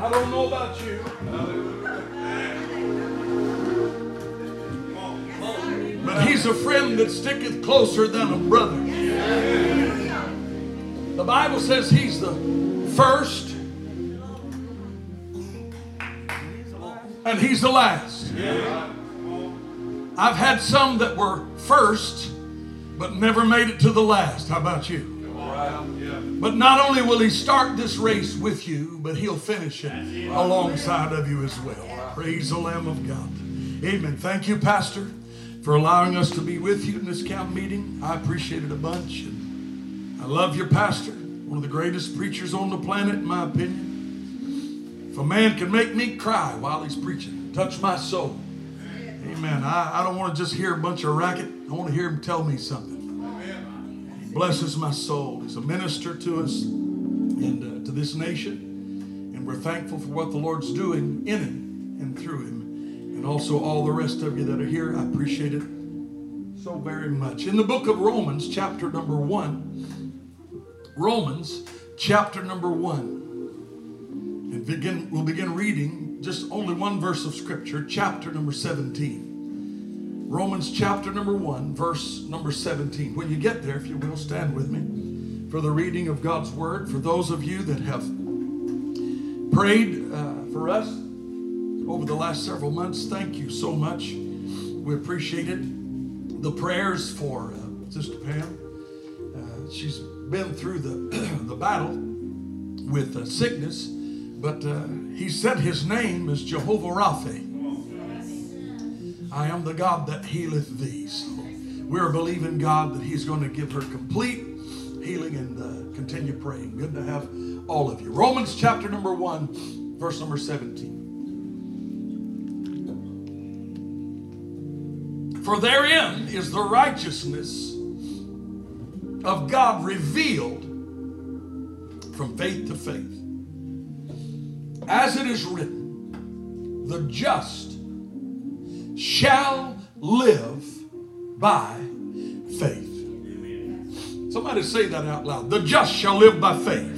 I don't know about you. But he's a friend that sticketh closer than a brother. The Bible says he's the first and he's the last. I've had some that were first but never made it to the last. How about you? But not only will he start this race with you, but he'll finish it alongside of you as well. Praise the Lamb of God. Amen. Thank you, Pastor, for allowing us to be with you in this camp meeting. I appreciate it a bunch. And I love your pastor, one of the greatest preachers on the planet, in my opinion. If a man can make me cry while he's preaching, touch my soul. Amen. I, I don't want to just hear a bunch of racket. I want to hear him tell me something. Blesses my soul. He's a minister to us and uh, to this nation. And we're thankful for what the Lord's doing in him and through him. And also all the rest of you that are here. I appreciate it so very much. In the book of Romans, chapter number one, Romans, chapter number one, and begin, we'll begin reading just only one verse of scripture, chapter number 17. Romans chapter number 1, verse number 17. When you get there, if you will, stand with me for the reading of God's word. For those of you that have prayed uh, for us over the last several months, thank you so much. We appreciate it. the prayers for uh, Sister Pam. Uh, she's been through the, the battle with uh, sickness, but uh, he said his name is Jehovah Rapha. I am the God that healeth thee. So we're believing God that He's going to give her complete healing and uh, continue praying. Good to have all of you. Romans chapter number 1, verse number 17. For therein is the righteousness of God revealed from faith to faith. As it is written, the just shall live by faith. Somebody say that out loud. The just shall live by faith.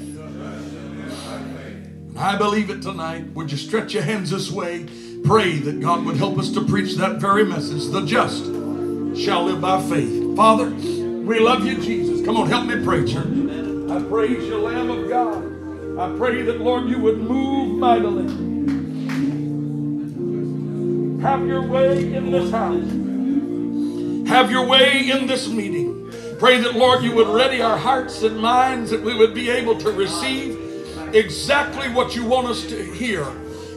I believe it tonight. Would you stretch your hands this way? Pray that God would help us to preach that very message. The just shall live by faith. Father, we love you, Jesus. Come on, help me pray, church. I praise you, Lamb of God. I pray that, Lord, you would move mightily. Have your way in this house. Have your way in this meeting. Pray that, Lord, you would ready our hearts and minds that we would be able to receive exactly what you want us to hear.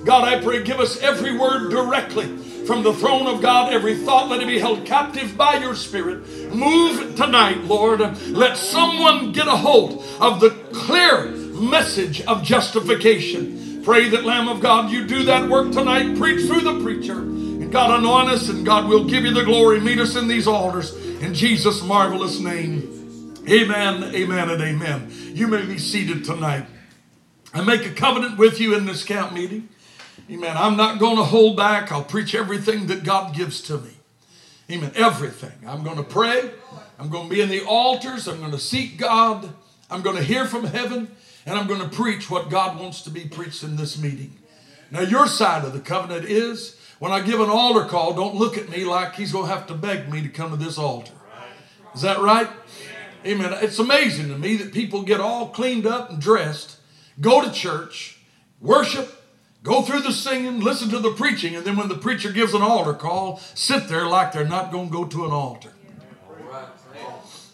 God, I pray, give us every word directly from the throne of God. Every thought, let it be held captive by your Spirit. Move tonight, Lord. Let someone get a hold of the clear message of justification. Pray that, Lamb of God, you do that work tonight. Preach through the preacher. And God, anoint us, and God will give you the glory. Meet us in these altars. In Jesus' marvelous name. Amen, amen, and amen. You may be seated tonight. I make a covenant with you in this camp meeting. Amen. I'm not going to hold back. I'll preach everything that God gives to me. Amen. Everything. I'm going to pray. I'm going to be in the altars. I'm going to seek God. I'm going to hear from heaven. And I'm going to preach what God wants to be preached in this meeting. Now, your side of the covenant is when I give an altar call, don't look at me like he's going to have to beg me to come to this altar. Is that right? Amen. It's amazing to me that people get all cleaned up and dressed, go to church, worship, go through the singing, listen to the preaching, and then when the preacher gives an altar call, sit there like they're not going to go to an altar.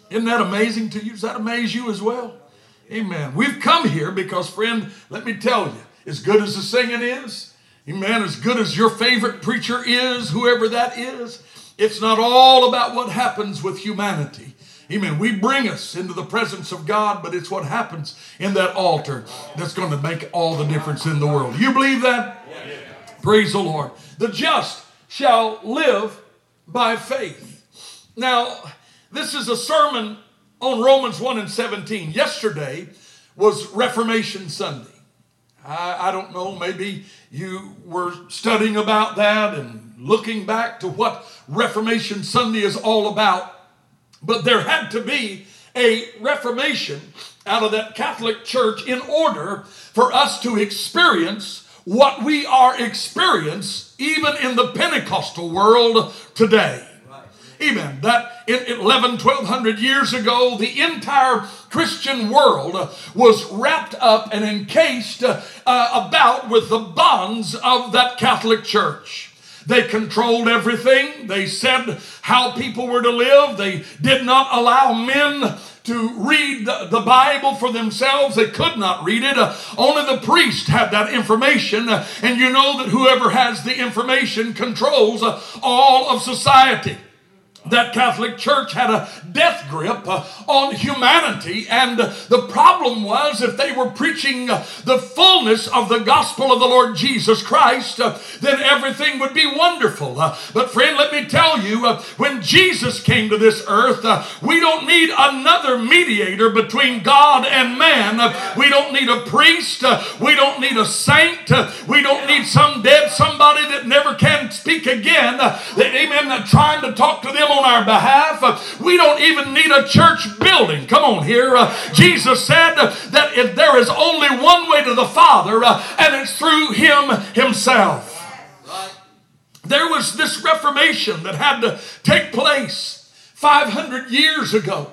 Isn't that amazing to you? Does that amaze you as well? Amen. We've come here because, friend, let me tell you, as good as the singing is, amen, as good as your favorite preacher is, whoever that is, it's not all about what happens with humanity. Amen. We bring us into the presence of God, but it's what happens in that altar that's going to make all the difference in the world. You believe that? Praise the Lord. The just shall live by faith. Now, this is a sermon on Romans 1 and 17. Yesterday was Reformation Sunday. I, I, don't know, maybe you were studying about that and looking back to what Reformation Sunday is all about. But there had to be a reformation out of that Catholic Church in order for us to experience what we are experience even in the Pentecostal world today. Amen. That in 11, 1200 years ago, the entire Christian world was wrapped up and encased uh, about with the bonds of that Catholic Church. They controlled everything. They said how people were to live. They did not allow men to read the, Bible for themselves. They could not read it. Uh, only the priest had that information. Uh, and you know that whoever has the information controls uh, all of society that Catholic Church had a death grip uh, on humanity. And the problem was if they were preaching uh, the fullness of the gospel of the Lord Jesus Christ, uh, then everything would be wonderful. Uh, but, friend, let me tell you, uh, when Jesus came to this earth, uh, we don't need another mediator between God and man. we don't need a priest. we don't need a saint. we don't need some dead somebody that never can speak again. that, amen, trying to talk to them on our behalf. We don't even need a church building. Come on here. Uh, Jesus said that if there is only one way to the Father, uh, and it's through Him Himself. There was this Reformation that had to take place 500 years ago.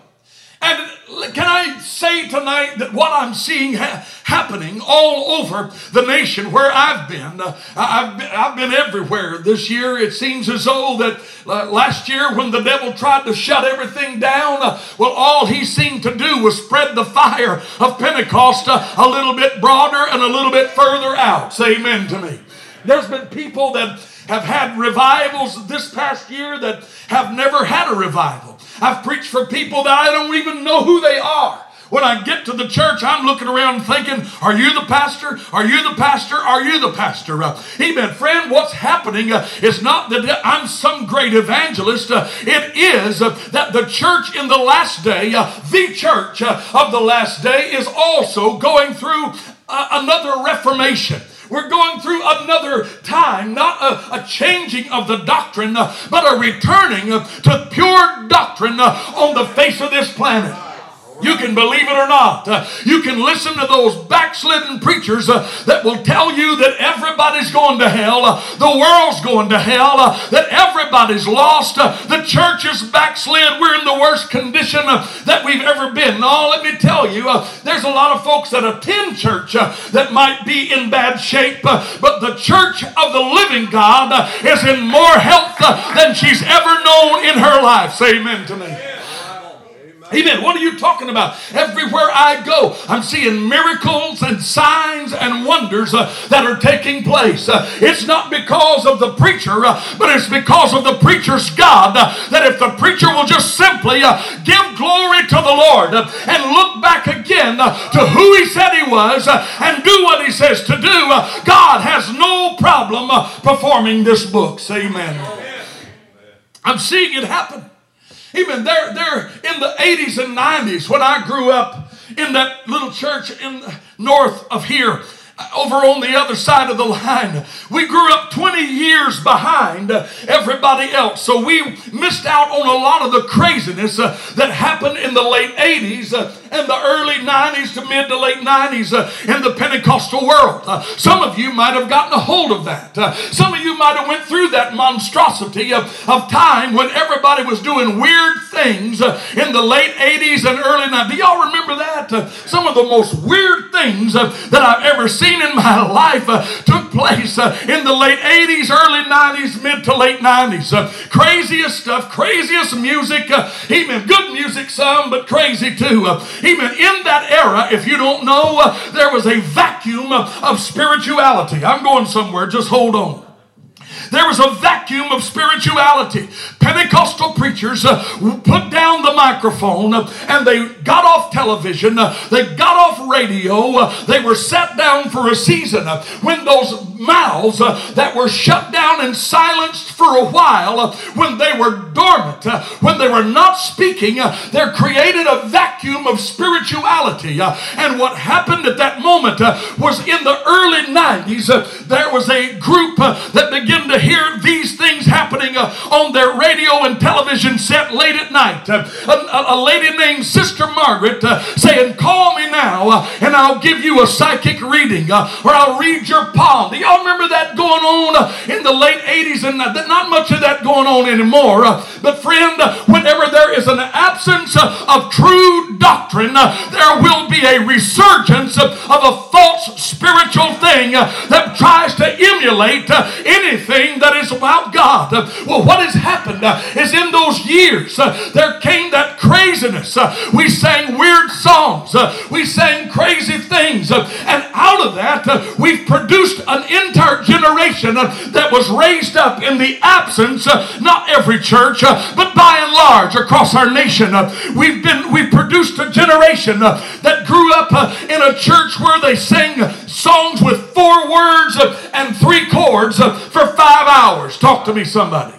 And can I say tonight that what I'm seeing ha- happening all over the nation where I've been, uh, I've been, I've been everywhere this year. It seems as though that uh, last year when the devil tried to shut everything down, uh, well, all he seemed to do was spread the fire of Pentecost uh, a little bit broader and a little bit further out. Say amen to me. There's been people that have had revivals this past year that have never had a revival. I've preached for people that I don't even know who they are. When I get to the church, I'm looking around thinking, Are you the pastor? Are you the pastor? Are you the pastor? Uh, amen. Friend, what's happening uh, is not that I'm some great evangelist. Uh, it is uh, that the church in the last day, uh, the church uh, of the last day, is also going through another reformation. We're going through another time, not a, a changing of the doctrine, but a returning to pure doctrine on the face of this planet. You can believe it or not. Uh, you can listen to those backslidden preachers uh, that will tell you that everybody's going to hell, uh, the world's going to hell, uh, that everybody's lost, uh, the church is backslid, we're in the worst condition uh, that we've ever been. No, let me tell you, there's a lot of folks that attend church that might be in bad shape, but the church of the living God is in more health than she's ever known in her life. Say amen to me. Amen. What are you talking about? Everywhere I go, I'm seeing miracles and signs and wonders uh, that are taking place. Uh, it's not because of the preacher, uh, but it's because of the preacher's God. Uh, that if the preacher will just simply uh, give glory to the Lord uh, and look back again to who he said he was and do what he says to do, God has no problem performing this book. Say amen. I'm seeing it happen. Even there, there in the 80s and 90s when I grew up in that little church in north of here over on the other side of the line. We grew up 20 years behind everybody else. So we missed out on a lot of the craziness uh, that happened in the late 80s uh, and the early 90s to mid to late 90s uh, in the Pentecostal world. Uh, some of you might have gotten a hold of that. Uh, some of you might have went through that monstrosity of, of time when everybody was doing weird things uh, in the late 80s and early 90s. Do y'all remember that? some of the most weird things that I've ever seen seen in my life uh, took place uh, in the late 80s, early 90s, mid to late 90s. Uh, craziest stuff, craziest music. Uh, amen. Good music, some, but crazy too. Uh, amen. In that era, if you don't know, uh, there was a vacuum of spirituality. I'm going somewhere, just hold on. There was a vacuum of spirituality. Pentecostal preachers uh, put down the microphone uh, and they got off television. Uh, they got off radio. Uh, they were sat down for a season. Uh, when those mouths uh, that were shut down and silenced for a while, when they were dormant, when they were not speaking, there created a vacuum of spirituality. and what happened at that moment was in the early 90s, there was a group that began to hear these things happening uh, on their radio and television set late at night. Uh, a, a, lady named Sister Margaret uh, saying, Call me now uh, and I'll give you a psychic reading uh, or I'll read your palm. Do y'all remember that going on uh, in the late 80s? And not much of that going on anymore. but, friend, whenever there is an absence of true doctrine, there will be a resurgence of a false spiritual thing that tries to emulate anything that is about God. Well, what has happened is in those years, uh, there came that craziness. Uh, we sang weird songs. Uh, we sang crazy things. and out of that, we've produced an entire generation that was raised up in the absence, not every church, but by and large across our nation. we've been, we've produced a generation that grew up in a church where they sang songs with four words and three chords for five hours. Talk to me, somebody.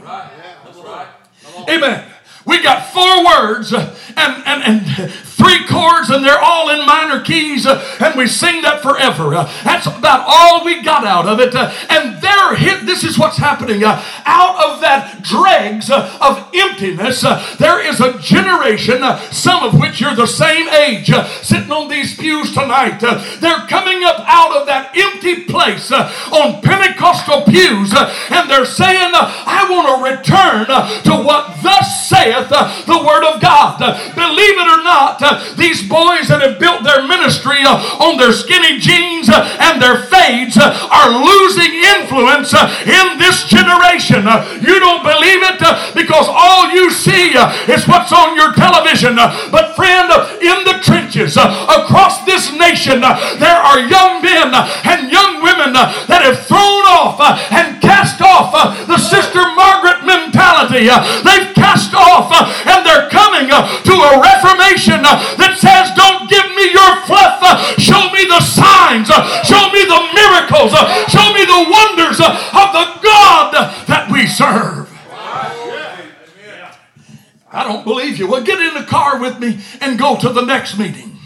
Amen. We got four words and, and, and three chords and they're all in minor keys uh, and we sing that forever. Uh, that's about all we got out of it. Uh, and there, hit, this is what's happening. Uh, out of that dregs uh, of emptiness, uh, there is a generation, some of which you're the same age, sitting on these pews tonight. they're coming up out of that empty place on Pentecostal pews and they're saying, I want to return to what thus saith the Word of God. believe it or not, these boys that have built their ministry uh, on their skinny jeans uh, and their fades uh, are losing influence uh, in this generation. Uh, you don't believe it uh, because all you see is what's on your television. But, friend, in the trenches across this nation, there are young men and young women that have thrown off and cast off the Sister Margaret mentality. Go to the next meeting.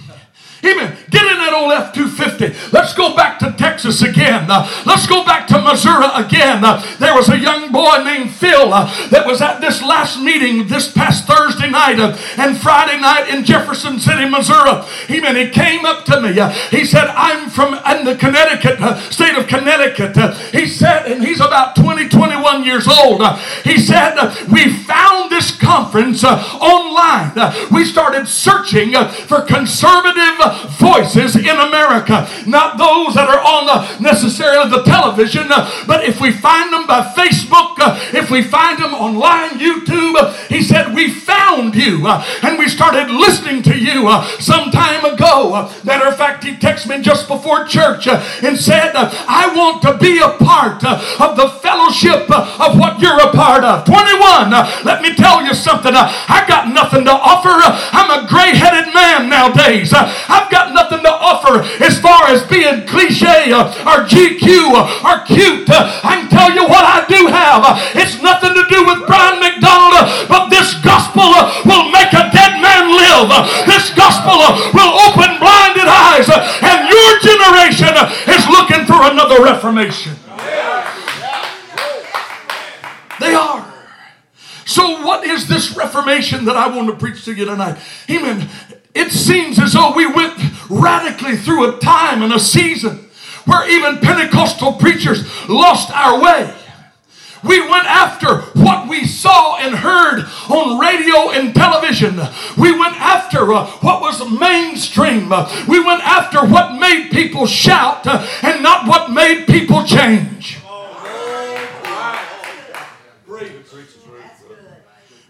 Amen. Get in that old F 250. Let's go back to Texas again. Uh, let's go back to Missouri again. Uh, there was a young boy named Phil uh, that was at this last meeting this past Thursday night uh, and Friday night in Jefferson City, Missouri. Amen. He came up to me. Uh, he said, I'm from in the Connecticut, uh, state of Connecticut. he said, and he's about 20, 21 years old. he said, We found this conference online. we started searching for conservative voices in America. Not those that are on the necessarily the television, uh, but if we find them by Facebook, uh, if we find them online, YouTube, uh, he said, We found you uh, and we started listening to you uh, some time ago. Uh, matter of fact, he texted me just before church and said, I want to be a part of the fellowship of what you're a part of. 21, let me tell you something. I got nothing to offer. I'm a gray headed man nowadays. I've got nothing to offer as far as being cliche or GQ or cute. I can tell you what I do have. It's nothing to do with Brian McDonald, but this gospel will make a dead man live. This gospel will open blinded eyes, and your generation is looking for another reformation. They are. So, what is this reformation that I want to preach to you tonight? Amen. It seems as though we went radically through a time and a season where even Pentecostal preachers lost our way. We went after what we saw and heard on radio and television. We went after uh, what was mainstream. We went after what made people shout uh, and not what made people change.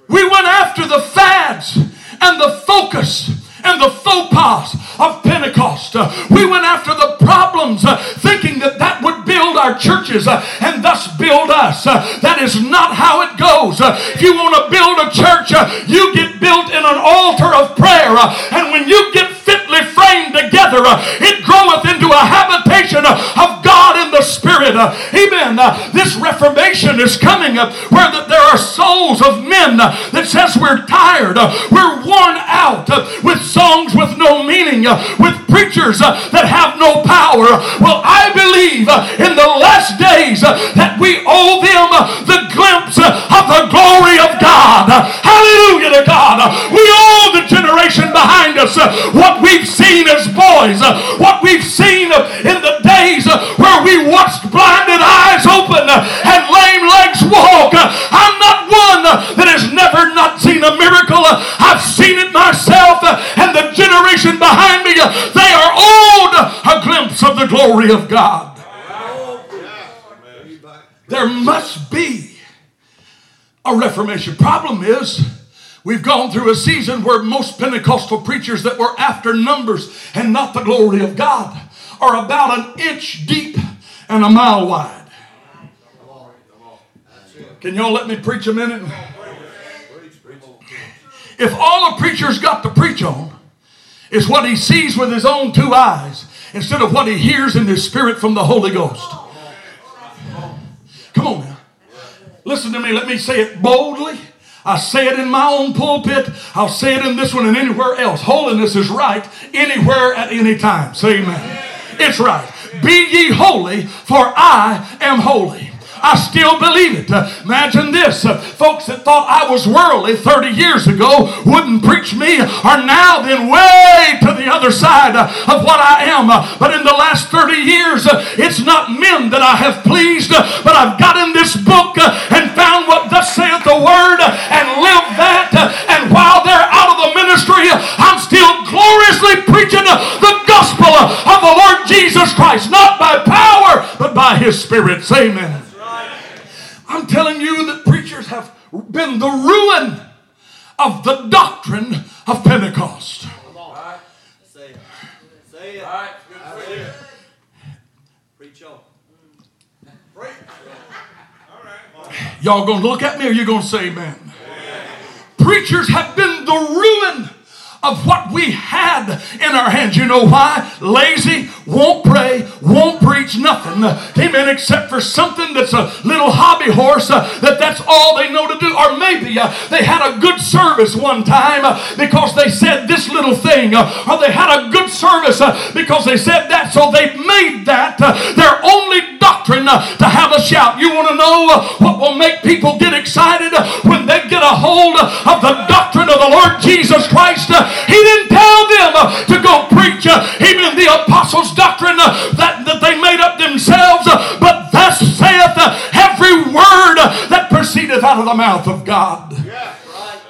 We went after the fads and the focus the faux pas of Pentecost. Uh, we went after the problems uh, thinking that that would build our churches uh, and thus build us. that is not how it goes. if you want to build a church, you get built in an altar of prayer. and when you get fitly framed together, it groweth into a habitation of God in the Spirit. amen. this reformation is coming where that there are souls of men that says we're tired, we're worn out with songs with no meaning, with preachers uh, that have no power. Well, I believe uh, in the last days uh, that we owe them uh, the glimpse uh, of the glory of God. Hallelujah to God. We owe the generation behind us what we've seen as boys, what we've seen in the days where we watched blinded eyes open and lame legs walk. I'm not one that has never not seen a miracle. I've seen it myself and the generation behind me, they are owed a glimpse of the glory of God. There must be a reformation. Problem is, we've gone through a season where most Pentecostal preachers that were after numbers and not the glory of God are about an inch deep and a mile wide. Can y'all let me preach a minute? If all the preacher's got to preach on is what he sees with his own two eyes instead of what he hears in his spirit from the Holy Ghost. Come on now. Listen to me. Let me say it boldly. I say it in my own pulpit. I'll say it in this one and anywhere else. Holiness is right anywhere at any time. Say amen. It's right. Be ye holy, for I am holy. I still believe it. Imagine this. Folks that thought I was worldly 30 years ago wouldn't preach me are now then way to the other side of what I am. But in the last 30 years, it's not men that I have pleased, but I've got in this book and found what thus saith the word and lived that. and while they're out of the ministry, I'm still gloriously preaching the gospel of the Lord Jesus Christ, not by power, but by his Spirit. Amen. I'm telling you that preachers have been the ruin of the doctrine of Pentecost. Say it. Say it. Preach. Preach. Y'all gonna look at me or you gonna say amen? amen? Preachers have been the ruin of what we had in our hands. You know why? Lazy, won't pray, won't preach, nothing. Amen. Except for something that's a little hobby horse uh, that that's all they know to do. Or maybe uh, they had a good service one time uh, because they said this little thing. Uh, or they had a good service uh, because they said that. So they made that uh, their only doctrine to have a shout. You want to know what will make people get excited when they get a hold of the doctrine of the Lord Jesus Christ? He didn't tell them uh, to go preach uh, even the apostles' doctrine uh, that, that they made up themselves, but thus saith every word that proceedeth out of the mouth of God. Yeah, right.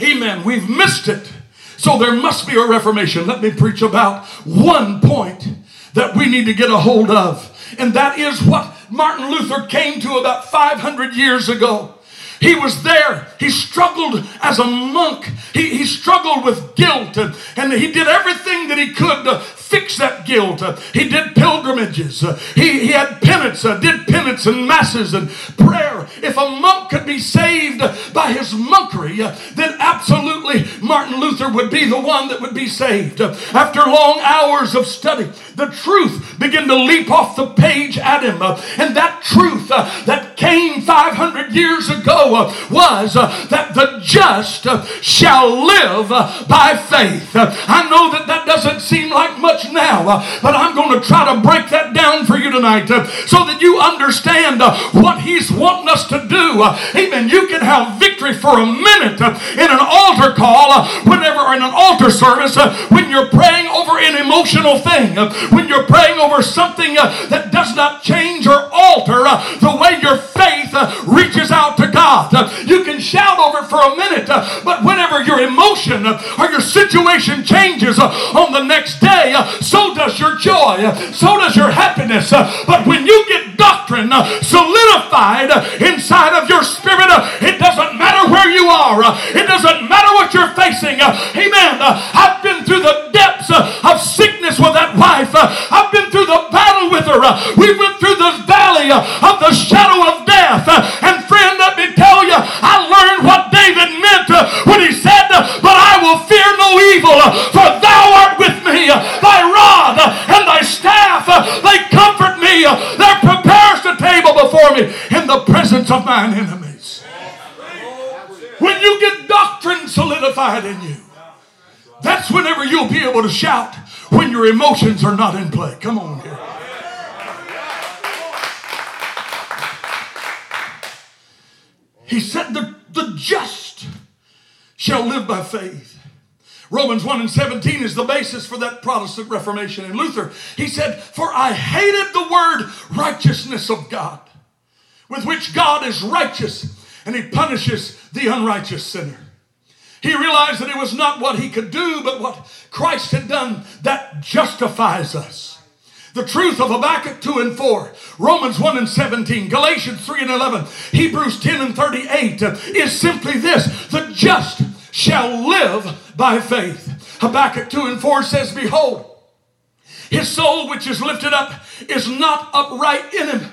Amen. We've missed it. So there must be a reformation. Let me preach about one point that we need to get a hold of. And that is what Martin Luther came to about 500 years ago. He was there. He struggled as a monk. He, he struggled with guilt and, and he did everything that he could to fix that guilt. Uh, he did pilgrimages. Uh, he, he had penance, uh, did penance and masses and prayer. If a monk could be saved by his monkery, then absolutely Martin Luther would be the one that would be saved. After long hours of study, the truth began to leap off the page at him. And that truth that came 500 years ago was uh, that the just uh, shall live uh, by faith. I know that that doesn't seem like much now, uh, but I'm going to try to break that down for you tonight uh, so that you understand uh, what He's wanting us to do. Amen. You can have victory for a minute in an altar call, whenever in an altar service, when you're praying over an emotional thing, when you're praying over something that does not change or alter the way your faith reaches out to God. Uh, you can shout over for a minute, uh, but whenever your emotion uh, or your situation changes on the next day, so does your joy, so does your happiness. But when you get doctrine solidified inside of your spirit, it doesn't matter where you are, it doesn't matter what you're facing. Amen. I've been through the depths of sickness with that wife, I've been through the battle with her. We went through the valley of the shadow of death. And friend, let me tell in you, that's whenever you'll be able to shout when your emotions are not in play. Come on here. He said the, the just shall live by faith. Romans 1 and 17 is the basis for that Protestant Reformation. And Luther, he said, For I hated the word righteousness of God, with which God is righteous, and he punishes the unrighteous sinner. He realized that it was not what he could do, but what Christ had done that justifies us. The truth of Habakkuk 2 and 4, Romans 1 and 17, Galatians 3 and 11, Hebrews 10 and 38 uh, is simply this the just shall live by faith. Habakkuk 2 and 4 says, Behold, his soul which is lifted up is not upright in him,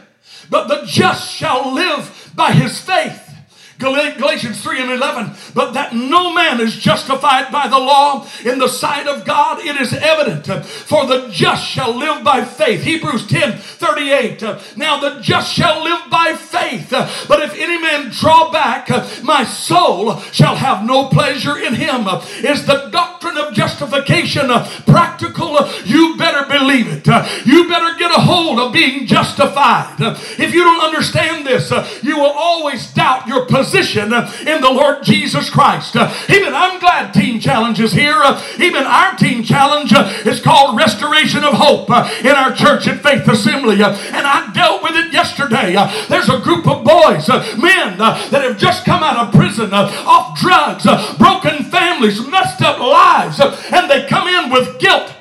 but the just shall live by his faith. Galatians 3 and 11. But that no man is justified by the law in the sight of God, it is evident. Uh, for the just shall live by faith. Hebrews 10 38. Uh, now the just shall live by faith. Uh, but if any man draw back, my soul shall have no pleasure in him. Is the doctrine of justification practical? You better believe it. You better get a hold of being justified. If you don't understand this, you will always doubt your position position in the Lord Jesus Christ. Even I'm glad Teen Challenge is here. Even our Teen Challenge is called Restoration of Hope in our church at Faith Assembly. And I dealt with it yesterday. There's a group of boys, men that have just come out of prison off drugs, broken families, messed up lives, and they come in with guilt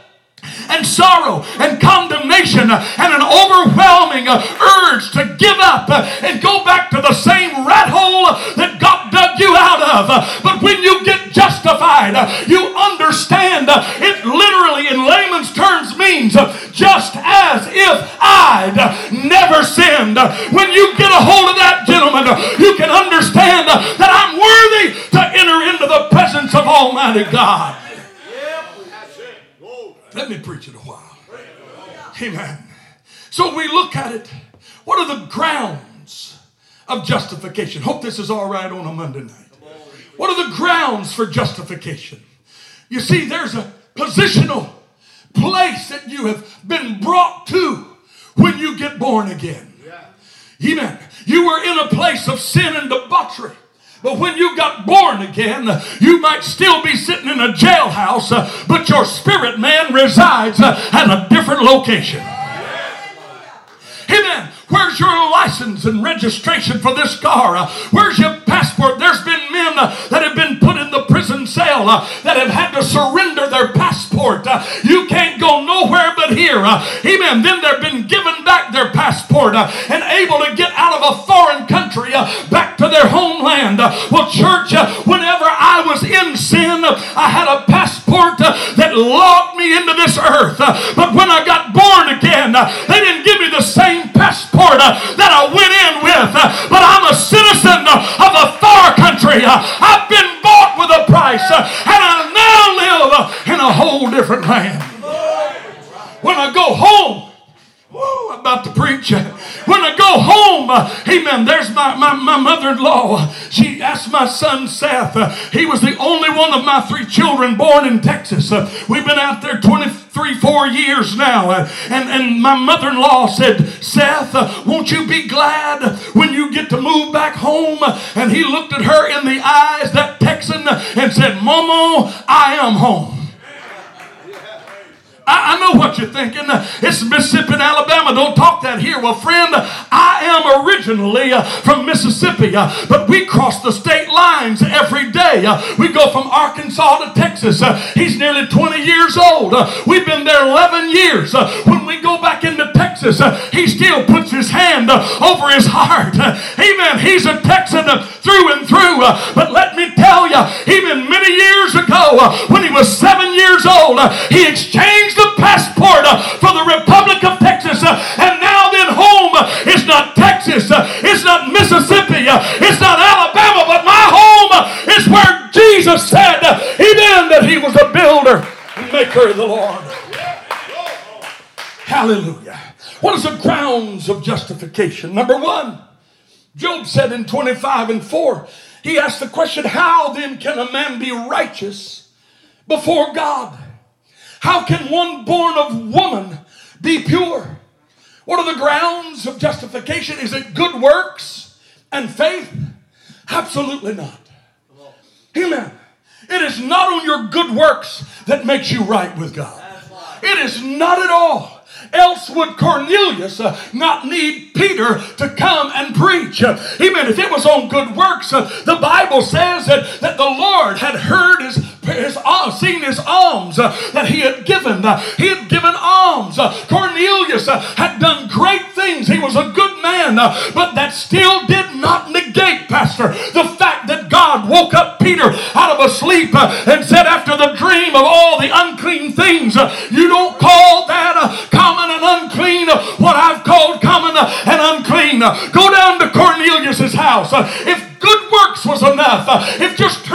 and sorrow and condemnation and an overwhelming uh, urge to give up and go back to the same rat hole that God dug you out of. But when you get justified, uh, you understand uh, it literally in layman's terms means just as if I'd never sinned. When you get a hold of that, gentlemen, you can understand that I'm worthy to enter into the presence of Almighty God. Let me preach it a while. Amen. So we look at it. What are the grounds of justification? Hope this is all right on a Monday night. What are the grounds for justification? You see, there's a positional place that you have been brought to when you get born again. Amen. You were in a place of sin and debauchery. But when you got born again, you might still be sitting in a jailhouse, but your spirit man resides at a different location. Amen. Where's your license and registration for this car? Where's your passport? There's been men that have been put in the prison cell uh, that have had to surrender their passport. Uh, you can't go nowhere but here. Uh, amen. Then they've been given back their passport and able to get out of a foreign country back to their homeland. Well, church, whenever I was in sin, I had a passport that locked me into this earth. But when I got born again, they didn't give me the same passport that I went in with. But I'm a citizen of a far country. I've been bought with a price, uh, and I now live uh, in a whole different land. When I go home, I'm about to preach. Uh, When I go home, amen, there's my, my, my mother in law. She asked my son Seth. He was the only one of my three children born in Texas. We've been out there 23, four years now. And, and my mother in law said, Seth, won't you be glad when you get to move back home? And he looked at her in the eyes, that Texan, and said, Momo, I am home. I, I, know what you're thinking. It's Mississippi and Alabama. Don't talk that here. Well, friend, I am originally uh, from Mississippi, uh, but we cross the state lines every day. Uh, we go from Arkansas to Texas. Uh, he's nearly 20 years old. Uh, we've been there 11 years. Uh, when we go back into Texas, he still puts his hand over his heart. amen. He's a Texan through and through. but let me tell you, even many years ago, when he was seven years old, he exchanged the passport uh, for the Republic of Texas. Uh, and now then home is not Texas. Uh, it's not Mississippi. It's not Alabama. But my home is where Jesus said, Amen, that he was a builder and maker of the Lord. Hallelujah. What is the grounds of justification? Number one, Job said in 25 and 4, he asked the question, How then can a man be righteous before God? How can one born of woman be pure? What are the grounds of justification? Is it good works and faith? Absolutely not. Amen. It is not on your good works that makes you right with God. It is not at all. Else would Cornelius uh, not need Peter to come and preach. Uh, amen. If it was on good works, uh, the Bible says that, that the Lord had heard his, his uh, seen his alms uh, that he had given. Uh, he had given alms. Uh, Cornelius uh, had done great things. He was a good man, uh, but that still did not negate, Pastor, the fact that God woke up Peter out of a sleep and said, after the dream of all the unclean things, you don't call that common and unclean what I've called common and unclean. Go down to Cornelius's house. If good works was enough, if just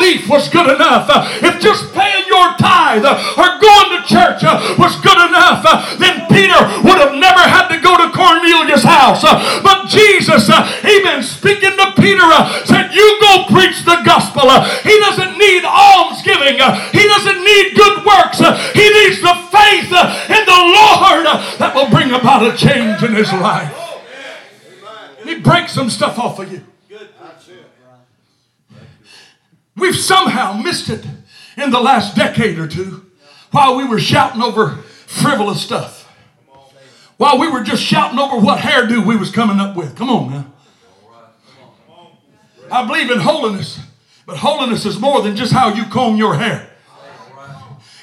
leaf was good enough, if just paying your tithe or going to church was good enough, then Peter would have never had to go to Cornelius' house. But Jesus, amen, speaking to Peter, said, You go preach the gospel. He doesn't need almsgiving, he doesn't need good works, he needs the faith in the Lord that will bring about a change in his life. He breaks some stuff off of you. We've somehow missed it in the last decade or two while we were shouting over frivolous stuff. While we were just shouting over what hairdo we was coming up with. Come on now. I believe in holiness, but holiness is more than just how you comb your hair.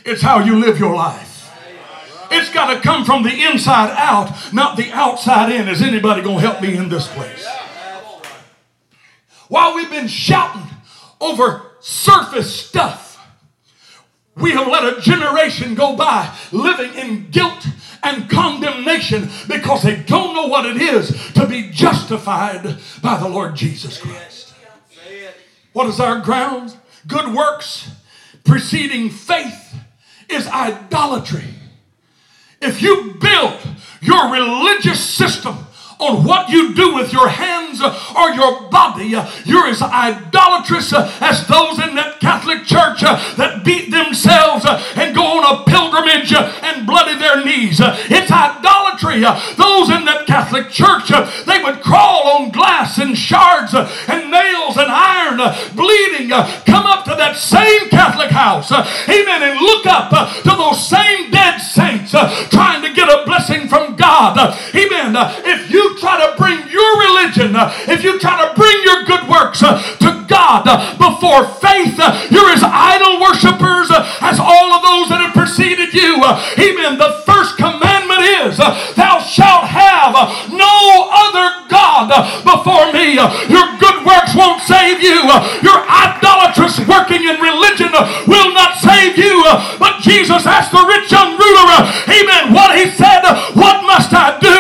It's how you live your life. It's got to come from the inside out, not the outside in. Is anybody going to help me in this place? While we've been shouting over surface stuff, we have let a generation go by living in guilt and condemnation because they don't know what it is to be justified by the Lord Jesus Christ. What is our ground? Good works preceding faith is idolatry. If you build your religious system on what you do with your hands Uh, or your body, uh, you're as idolatrous uh, as those in that Catholic church that beat themselves and go on a pilgrimage and bloody their knees. It's idolatry. Uh, those in that Catholic church, uh, they would crawl on glass and shards uh, and nails and iron, bleeding, come up to that same Catholic house, amen, and look up to those same dead saints trying to get a blessing from God. Amen. If you try to bring your religion, if you try to bring your good works to God before faith, you're as idol worshippers as all of those that have preceded you. Amen. The first commandment is, Thou shalt have no other God uh, before me. Uh, your good works won't save you. Uh, your idolatrous working in religion will not save you. But Jesus asked the rich young ruler, Amen, what he said, What must I do?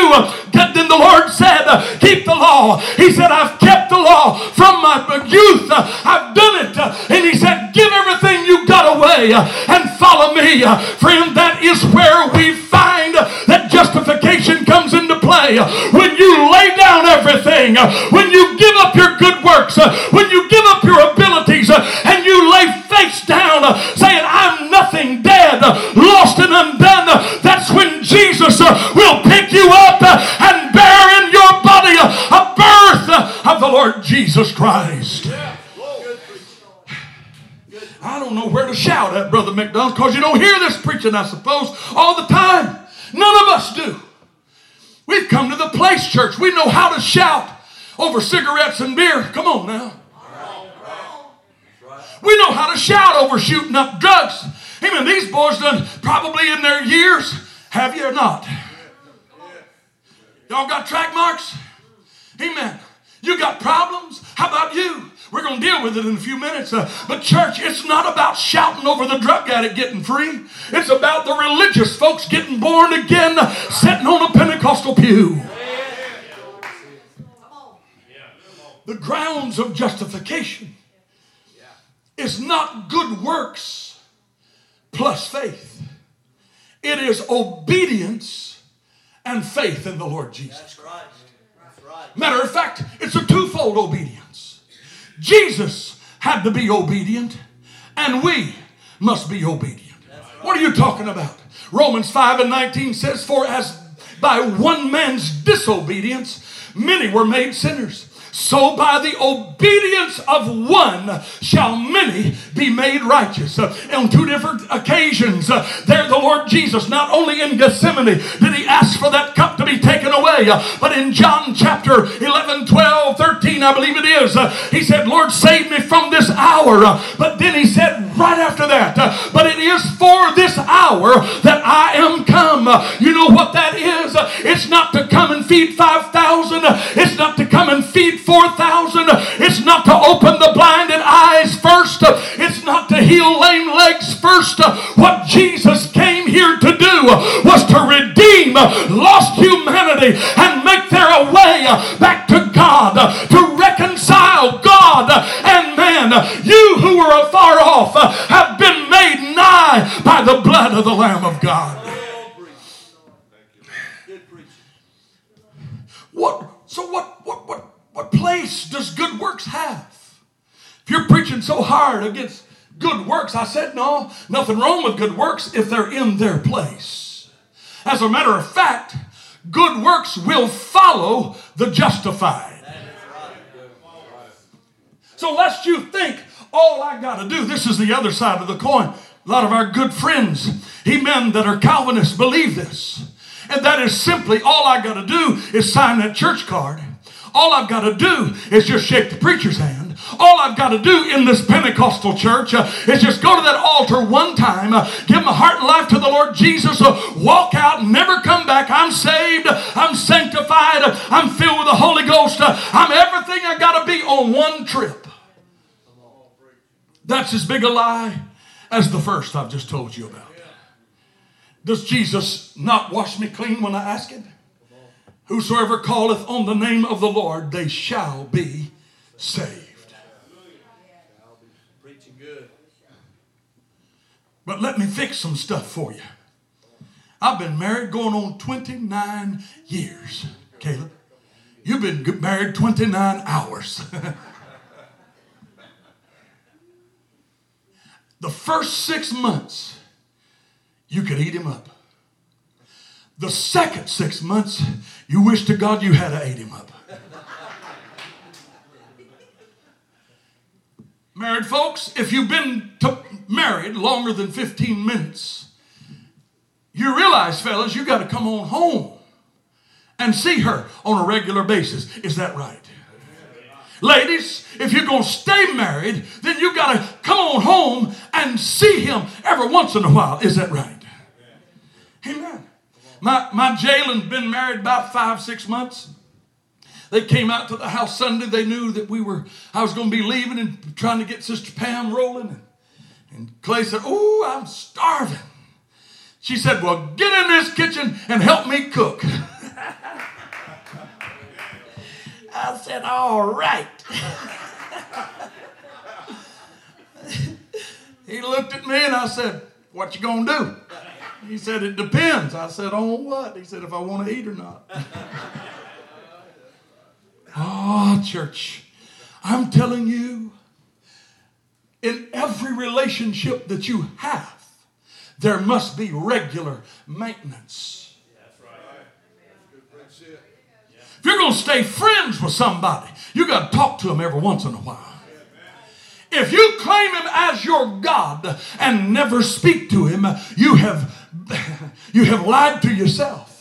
Then the Lord said, Keep the law. He said, I've kept the law from my youth. I've done it. And he said, Give everything you got away and follow me. Friend, that is where we find that justification comes into play. When you lay down everything, when you give up your good works, when you give up your abilities, and you lay face down saying, I'm nothing dead, lost and undone, that's when Jesus will pick you up and bear in your body a birth of the Lord Jesus Christ. I don't know where to shout at, Brother McDonald, because you don't hear this preaching, I suppose, all the time. None of us do. We've come to the place church. We know how to shout over cigarettes and beer. Come on now. We know how to shout over shooting up drugs. Amen. These boys done probably in their years. Have you or not? Y'all got track marks? Amen. You got problems? How about you? We're going to deal with it in a few minutes. Uh, but, church, it's not about shouting over the drug addict getting free. It's about the religious folks getting born again, sitting on a Pentecostal pew. The grounds of justification is not good works plus faith, it is obedience and faith in the Lord Jesus Christ. Matter of fact, it's a twofold obedience. Jesus had to be obedient, and we must be obedient. What are you talking about? Romans 5 and 19 says, For as by one man's disobedience many were made sinners, so by the obedience of one shall many be made righteous. On two different occasions, there the Lord Jesus, not only in Gethsemane did he ask for that cup to be taken away, but in John chapter 11, 12, 13, I believe it is, he said, Lord, save me from this hour. But then he said, right after that, but it is for this hour that I am come. you know what that is? it's not to come and feed 5,000, it's not to come and feed 4,000. It's not to open the blinded eyes first. It's not to heal lame legs first. What Jesus came here to do was to redeem lost humanity and make their way back to God, to reconcile God and man. You who were afar off have been made nigh by the blood of the Lamb of God. What? So what? What? What? What place does good works have? If you're preaching so hard against good works, I said, no, nothing wrong with good works if they're in their place. As a matter of fact, good works will follow the justified. So lest you think, all I got to do, this is the other side of the coin. A lot of our good friends, amen, that are Calvinists believe this. And that is simply all I got to do is sign that church card all I've got to do is just shake the preacher's hand. All I've got to do in this Pentecostal church uh, is just go to that altar one time, uh, give my heart and life to the Lord Jesus, uh, walk out, never come back. I'm saved, I'm sanctified, I'm filled with the Holy Ghost, uh, I'm everything I got to be on one trip. That's as big a lie as the first I've just told you about. Does Jesus not wash me clean when I ask it? Whosoever calleth on the name of the Lord, they shall be saved. But let me fix some stuff for you. I've been married going on 29 years, Caleb. You've been married 29 hours. the first six months, you could eat him up. The second six months, you wish to God you had ate him up. Married folks, if you've been married longer than 15 minutes, you realize, fellas, you got to come on home and see her on a regular basis. Is that right? Ladies, if you're going to stay married, then you got to come on home and see him every once in a while. Is that right? Amen. My, my Jalen's been married about five, six months. They came out to the house Sunday. They knew that we were, I was going to be leaving and trying to get Sister Pam rolling. And, and Clay said, Oh, I'm starving. She said, Well, get in this kitchen and help me cook. I said, All right. he looked at me and I said, What you gonna do? He said, It depends. I said, On what? He said, If I want to eat or not. oh, church, I'm telling you, in every relationship that you have, there must be regular maintenance. If you're going to stay friends with somebody, you got to talk to them every once in a while. If you claim him as your God and never speak to him, you have you have lied to yourself.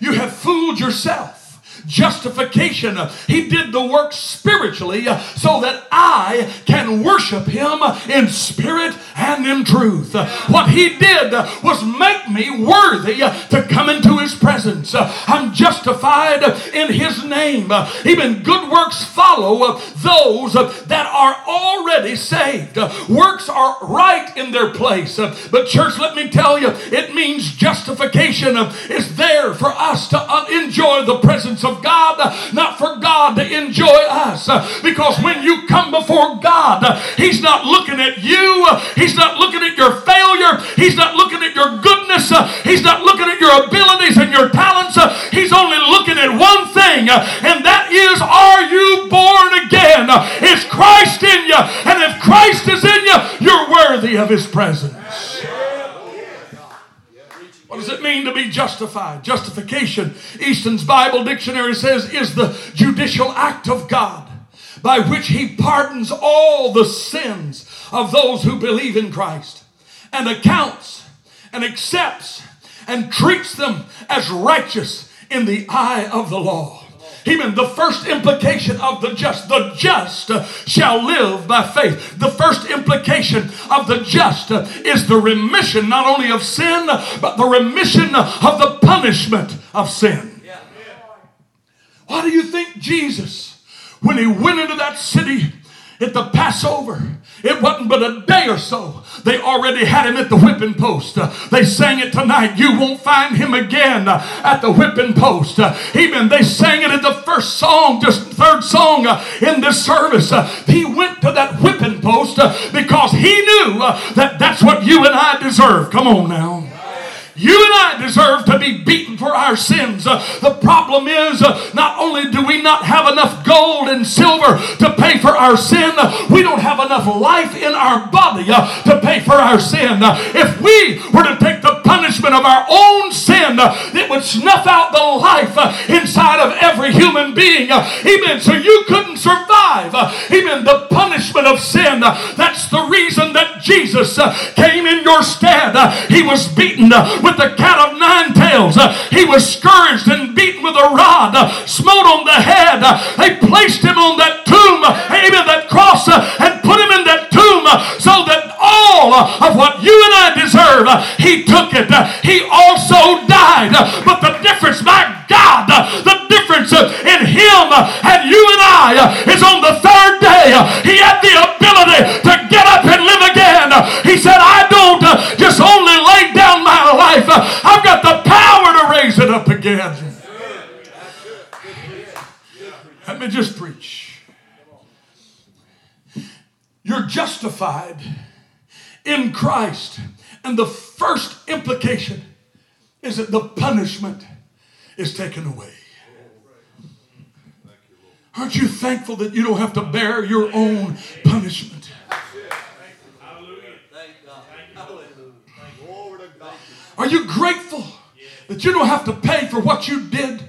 You have fooled yourself justification. He did the work spiritually uh, so that I can worship Him in spirit and in truth. What He did was make me worthy to come into His presence. I'm justified in His name. Even good works follow those that are already saved. Works are right in their place. But, church, let me tell you, it means justification is there for us to uh, enjoy the presence of God, not for God to enjoy us. Because when you come before God, He's not looking at you, He's not looking at your failure, He's not looking at your goodness, He's not looking at your abilities and your talents. He's only looking at one thing, and that is are you born again? Is Christ in you? And if Christ is in you, you're worthy of His presence. What does it mean to be justified? Justification, Easton's Bible Dictionary says, is the judicial act of God by which he pardons all the sins of those who believe in Christ and accounts and accepts and treats them as righteous in the eye of the law. Even the first implication of the just, the just shall live by faith. The first implication of the just is the remission not only of sin, but the remission of the punishment of sin. Why do you think Jesus, when he went into that city at the Passover, it wasn't but a day or so. They already had him at the whipping post. They sang it tonight. You won't find him again at the whipping post. Even they sang it in the first song, just third song uh, in this service. Uh, he went to that whipping post uh, because he knew that that's what you and I deserve. Come on now. You and I deserve to be beaten for our sins. Uh, the problem is, uh, not only do we not have enough gold and silver to pay for our sin, uh, we don't have enough life in our body uh, to pay for our sin. Uh, if we were to take the punishment of our own sin, uh, it would snuff out the life inside of every human being. Amen. So you couldn't survive. Amen. The punishment of sin. That's the reason that Jesus came in your stead. He was beaten with the cat of nine tails. Uh, he was scourged and beaten with a rod, uh, smote on the head. Uh, they placed him on that tomb, uh, amen, that cross, uh, and put him in that tomb uh, so that all of what you and I deserve, he took it. He also died. But the difference, my God, the difference in him and you and I is on the third day, he had the ability to get up and live again. He said, I don't just only lay down my life, I've got the power to raise it up again. Let me just preach. You're justified in Christ. And the first implication is that the punishment is taken away. Aren't you thankful that you don't have to bear your own punishment? Are you grateful that you don't have to pay for what you did?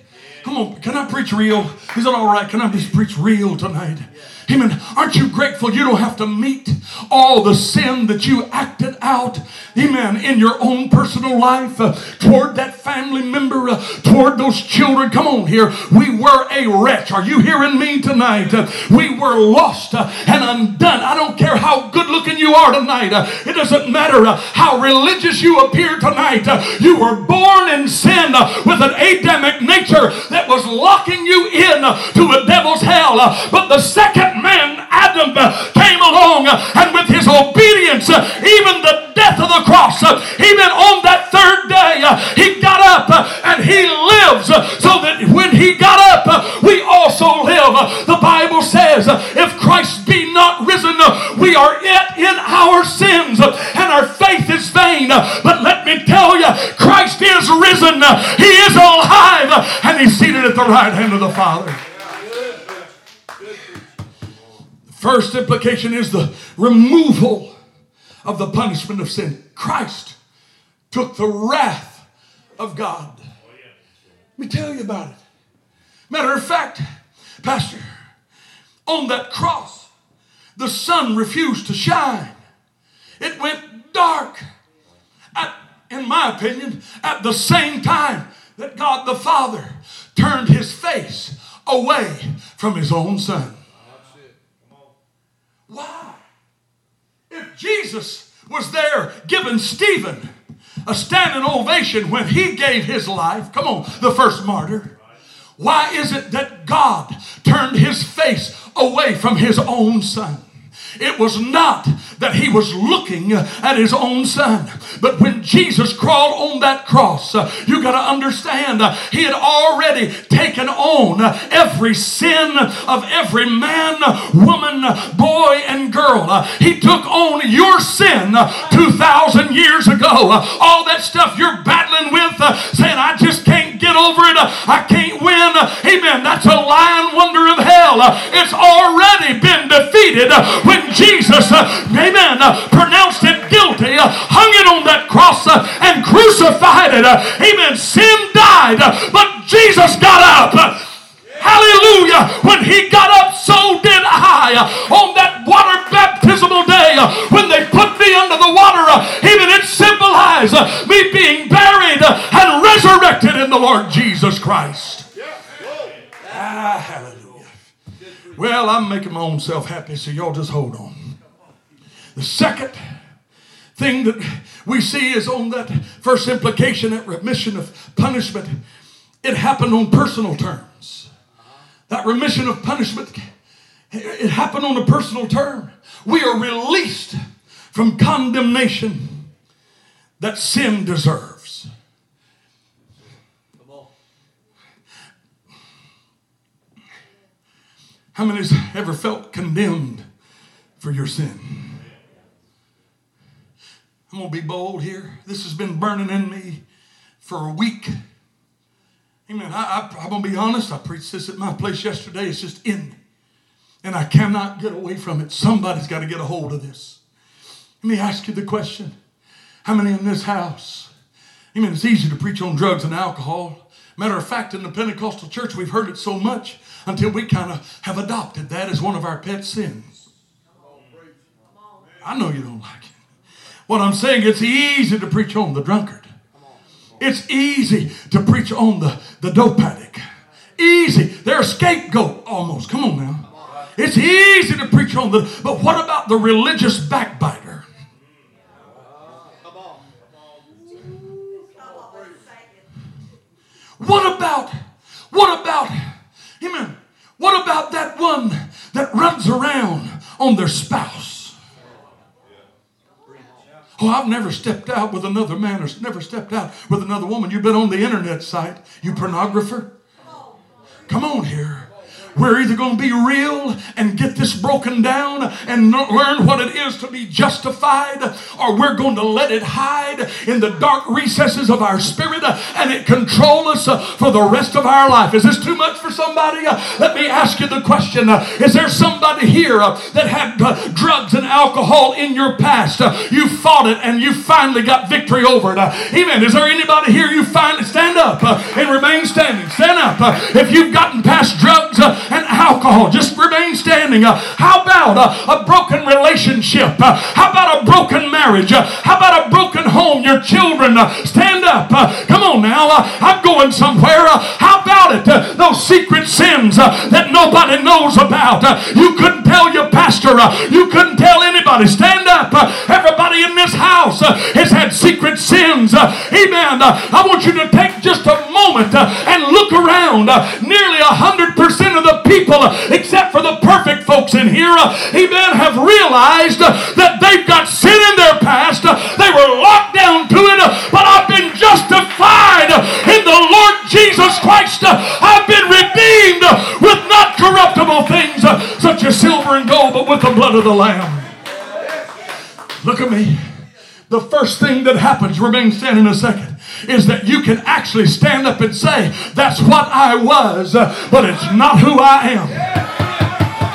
Come on, can I preach real? Is it all right? Can I just preach real tonight? Amen. Aren't you grateful you don't have to meet all the sin that you acted out? Amen. In your own personal life uh, toward that family member, uh, toward those children. Come on here. We were a wretch. Are you hearing me tonight? Uh, we were lost uh, and undone. I don't care how good looking you are tonight. Uh, it doesn't matter uh, how religious you appear tonight. you were born in sin with an Adamic nature that was locking you in to a devil's hell. but the second man, Adam, came along uh, and with his obedience, uh, even the death of the cross, uh, even on that third day, he got up and he lives so that when he got up, we also live. The Bible says, if Christ be not risen, we are yet in our sins and our faith is vain. But let me tell you, Christ is risen. He is alive and he's seated at the right hand of the Father. First implication is the removal of the punishment of sin. Christ took the wrath of God. Let me tell you about it. Matter of fact, Pastor, on that cross, the sun refused to shine. It went dark. At, in my opinion, at the same time that God the Father turned his face away from his own son. Why? If Jesus was there giving Stephen a standing ovation when he gave his life, come on, the first martyr, why is it that God turned his face away from his own son? It was not that he was looking at his own son. But when Jesus crawled on that cross, you got to understand he had already taken on every sin of every man, woman, boy, and girl. He took on your sin 2,000 years ago. All that stuff you're battling with, saying, I just can't can't get over it. I can't win. Amen. That's a lying wonder of hell. It's already been defeated when Jesus, uh, amen, uh, pronounced him guilty, uh, hung it on that cross and crucified it. Amen. Sin died, but Jesus got up. Hallelujah. When he got up, so did I. On that water baptismal day, when they put me under the water, even it symbolized me being buried and resurrected in the Lord Jesus Christ. Yeah. Ah, hallelujah. Well, I'm making my own self happy, so y'all just hold on. The second thing that we see is on that first implication, that remission of punishment, it happened on personal terms. That remission of punishment, it happened on a personal term. We are released from condemnation that sin deserves. How many has ever felt condemned for your sin? I'm going to be bold here. This has been burning in me for a week. Amen. I, I, I'm going to be honest. I preached this at my place yesterday. It's just in me. And I cannot get away from it. Somebody's got to get a hold of this. Let me ask you the question How many in this house? Amen. It's easy to preach on drugs and alcohol. Matter of fact, in the Pentecostal church, we've heard it so much until we kind of have adopted that as one of our pet sins. I know you don't like it. What I'm saying, it's easy to preach on the drunkard. It's easy to preach on the, the dope addict. Easy. They're a scapegoat almost. Come on now. It's easy to preach on the, but what about the religious backbiter? What about, what about, amen, what about that one that runs around on their spouse? Oh, I've never stepped out with another man or never stepped out with another woman. You've been on the internet site, you pornographer. Come on here. We're either going to be real and get this broken down and learn what it is to be justified, or we're going to let it hide in the dark recesses of our spirit and it control us for the rest of our life. Is this too much for somebody? Let me ask you the question Is there somebody here that had drugs and alcohol in your past? You fought it and you finally got victory over it. Amen. Is there anybody here you finally stand up and remain standing? Stand up. If you've gotten past drugs, and alcohol. Just remain standing. Uh, how about a broken relationship? Uh, how about a broken marriage? Uh, how about a broken home? Your children, uh, stand up. Uh, come on now. Uh, I'm going somewhere. how about it? those secret sins that nobody knows about. you couldn't tell your pastor. Uh, you couldn't tell anybody. Stand up. Uh, everybody in this house uh, has had secret sins. amen. I want you to take just a moment and look around. nearly a hundred percent of the people, except for the perfect folks in here, amen, have realized that they've got sin in their past. They were locked down to it, but I've been justified in the Lord Jesus Christ. I've been redeemed with not corruptible things such as silver and gold, but with the blood of the Lamb. Look at me. The first thing that happens, remain standing a second is that you can actually stand up and say, That's what I was, but it's not who I am.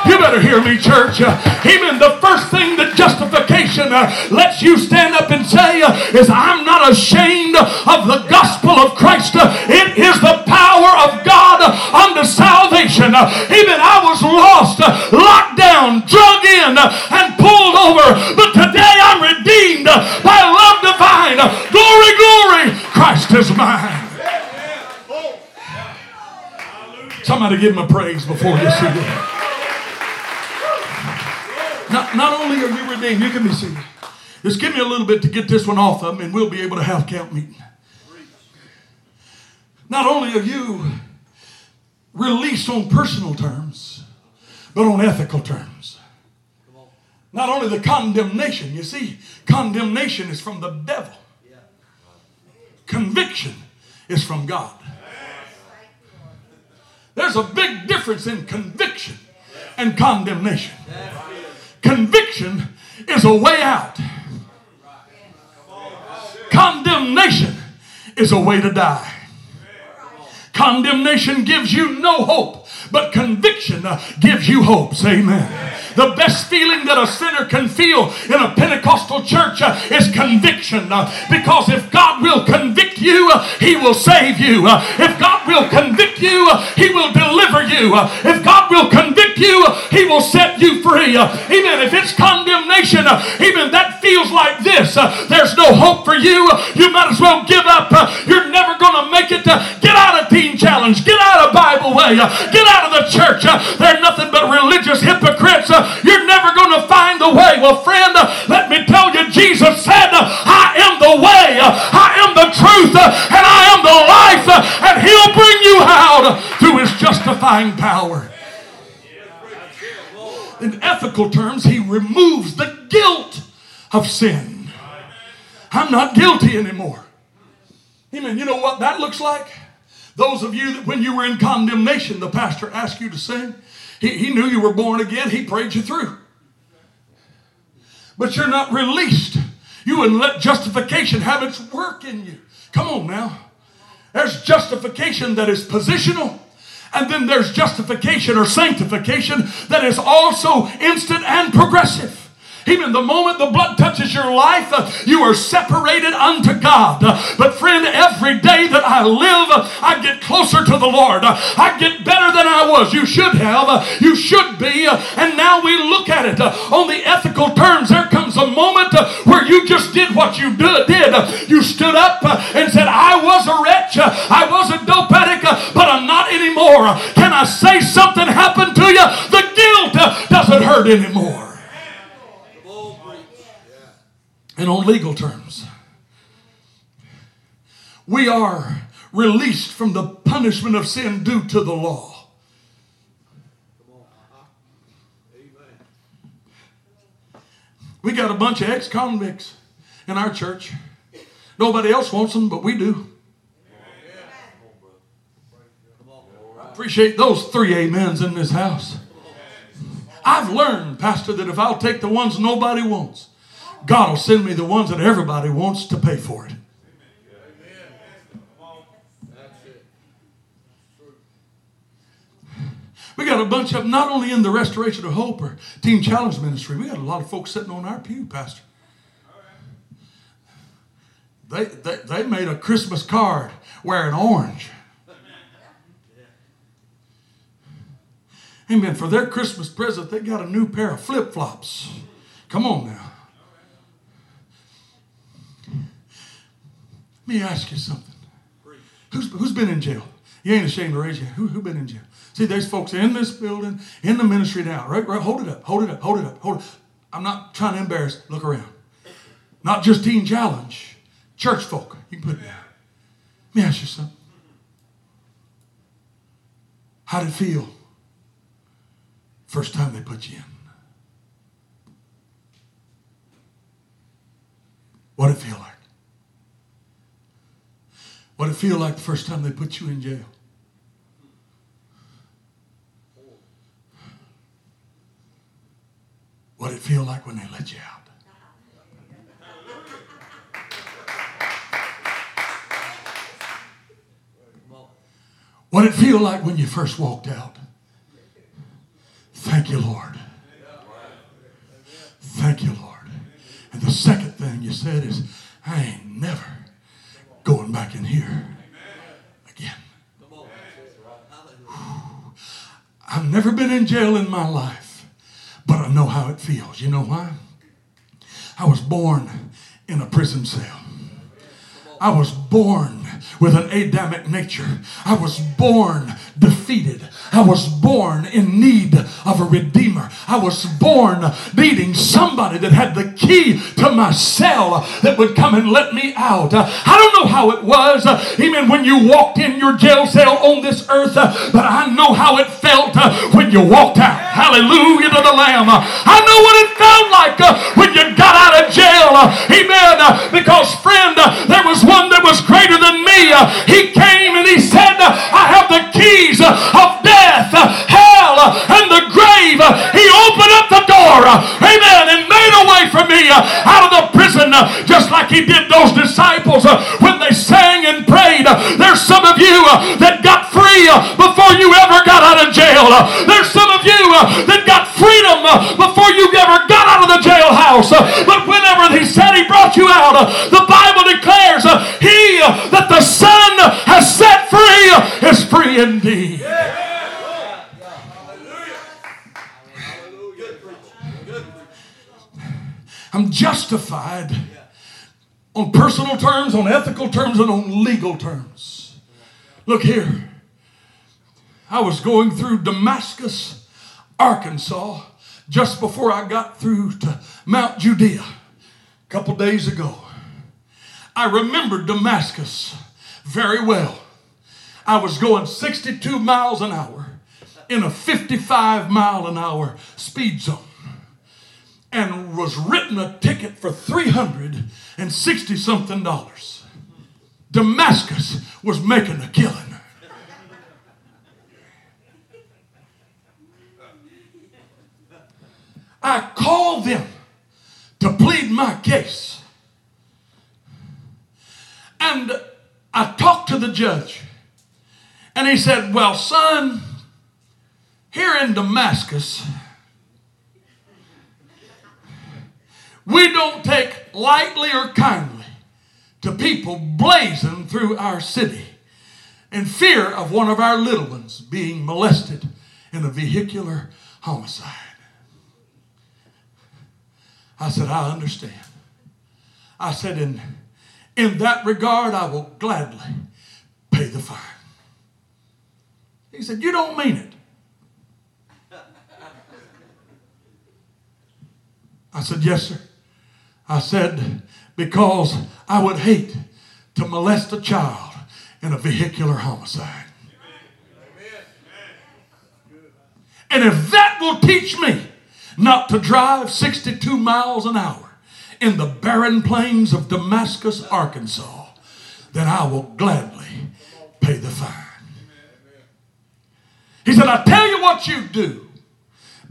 You better hear me, church. Amen. The first thing that justification uh, lets you stand up and say uh, is, I'm not ashamed of the gospel of Christ. It is the power of God unto salvation. Amen. I was lost, locked down, drug in, and pulled over. But today I'm redeemed by love divine. Glory, glory. Christ is mine. Somebody give him a praise before you see it. Not, not only are you redeemed, you can be seated. Just give me a little bit to get this one off of me, and we'll be able to have camp meeting. Not only are you released on personal terms, but on ethical terms. Not only the condemnation, you see, condemnation is from the devil, conviction is from God. There's a big difference in conviction and condemnation. Conviction is a way out. Condemnation is a way to die. Condemnation gives you no hope, but conviction gives you hope. Say Amen. The best feeling that a sinner can feel in a Pentecostal church uh, is conviction. Uh, because if God will convict you, uh, He will save you. Uh, if God will convict you, uh, He will deliver you. Uh, if God will convict you, He will set you free. Amen. If it's condemnation, even that feels like this. There's no hope for you. You might as well give up. You're never going to make it. Get out of Teen Challenge. Get out of Bible Way. Get out of the church. They're nothing but religious hypocrites you're never going to find the way. Well, friend, let me tell you, Jesus said, I am the way, I am the truth, and I am the life, and He'll bring you out through His justifying power. In ethical terms, He removes the guilt of sin. I'm not guilty anymore. Amen. You know what that looks like? Those of you that when you were in condemnation, the pastor asked you to sing, he, he knew you were born again. He prayed you through. But you're not released. You wouldn't let justification have its work in you. Come on now. There's justification that is positional. And then there's justification or sanctification that is also instant and progressive. Even the moment the blood touches your life, uh, you are separated unto God. Uh, but friend, every day that I live, uh, I get closer to the Lord. I get better than I was. You should have. You should be. And now we look at it on the ethical terms. There comes a moment where you just did what you did. You stood up and said, I was a wretch. I was a dope addict, but I'm not anymore. Can I say something happened to you? The guilt doesn't hurt anymore and on legal terms. We are released from the punishment of sin due to the law. We got a bunch of ex convicts in our church. Nobody else wants them, but we do. I appreciate those three amens in this house. I've learned, Pastor, that if I'll take the ones nobody wants, God will send me the ones that everybody wants to pay for it. We got a bunch of not only in the Restoration of Hope or Teen Challenge Ministry, we got a lot of folks sitting on our pew, Pastor. They, they, they made a Christmas card wearing orange. Amen. For their Christmas present, they got a new pair of flip flops. Come on now. Let me ask you something. Who's, who's been in jail? You ain't ashamed to raise your hand. Who, who been in jail? See, there's folks in this building, in the ministry now. Right, right. Hold it up. Hold it up. Hold it up. Hold it. I'm not trying to embarrass. Look around. Not just Teen Challenge. Church folk. You can put it down. Let me ask you something. How did it feel first time they put you in? What did it feel like? What it feel like the first time they put you in jail? What it feel like when they let you out? What it feel like when you first walked out? Thank you, Lord. Thank you, Lord. And the second thing you said is, I ain't never going back in here again. I've never been in jail in my life, but I know how it feels. You know why? I was born in a prison cell. I was born with an Adamic nature. I was born defeated. I was born in need of a redeemer. I was born needing somebody that had the key to my cell that would come and let me out. I don't know how it was, even when you walked in your jail cell on this earth, but I know how it felt when you walked out. Hallelujah to the Lamb. I know what it felt like when you got out of jail. Amen. Because, friend, there was one that was greater than me. He came and he said, I have the keys of death, hell, and the grave. He opened up the door, amen, and made a way for me out of the prison, just like he did those disciples when they sang and prayed. There's some of you that got free before you ever got out of jail. There's some of you that got freedom before you ever got out of the jailhouse. But whenever he said he brought you out, the Bible declares he that the Son has set free is free indeed. I'm justified on personal terms, on ethical terms, and on legal terms. Look here. I was going through Damascus, Arkansas, just before I got through to Mount Judea a couple days ago. I remember Damascus very well. I was going 62 miles an hour in a 55 mile an hour speed zone and was written a ticket for 360 something dollars. Damascus was making a killing. I called them to plead my case. And I talked to the judge. And he said, Well, son, here in Damascus, We don't take lightly or kindly to people blazing through our city in fear of one of our little ones being molested in a vehicular homicide. I said, I understand. I said, in, in that regard, I will gladly pay the fine. He said, You don't mean it. I said, Yes, sir. I said, because I would hate to molest a child in a vehicular homicide. And if that will teach me not to drive 62 miles an hour in the barren plains of Damascus, Arkansas, then I will gladly pay the fine. He said, I tell you what you do,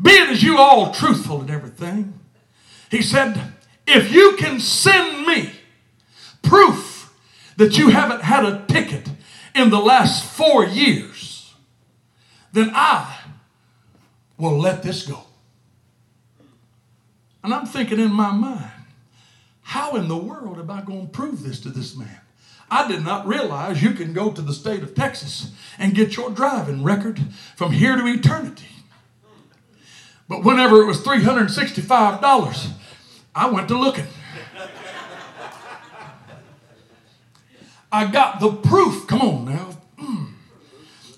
being as you all truthful in everything. He said, if you can send me proof that you haven't had a ticket in the last four years, then I will let this go. And I'm thinking in my mind, how in the world am I going to prove this to this man? I did not realize you can go to the state of Texas and get your driving record from here to eternity. But whenever it was $365, I went to looking. I got the proof. Come on now. Mm.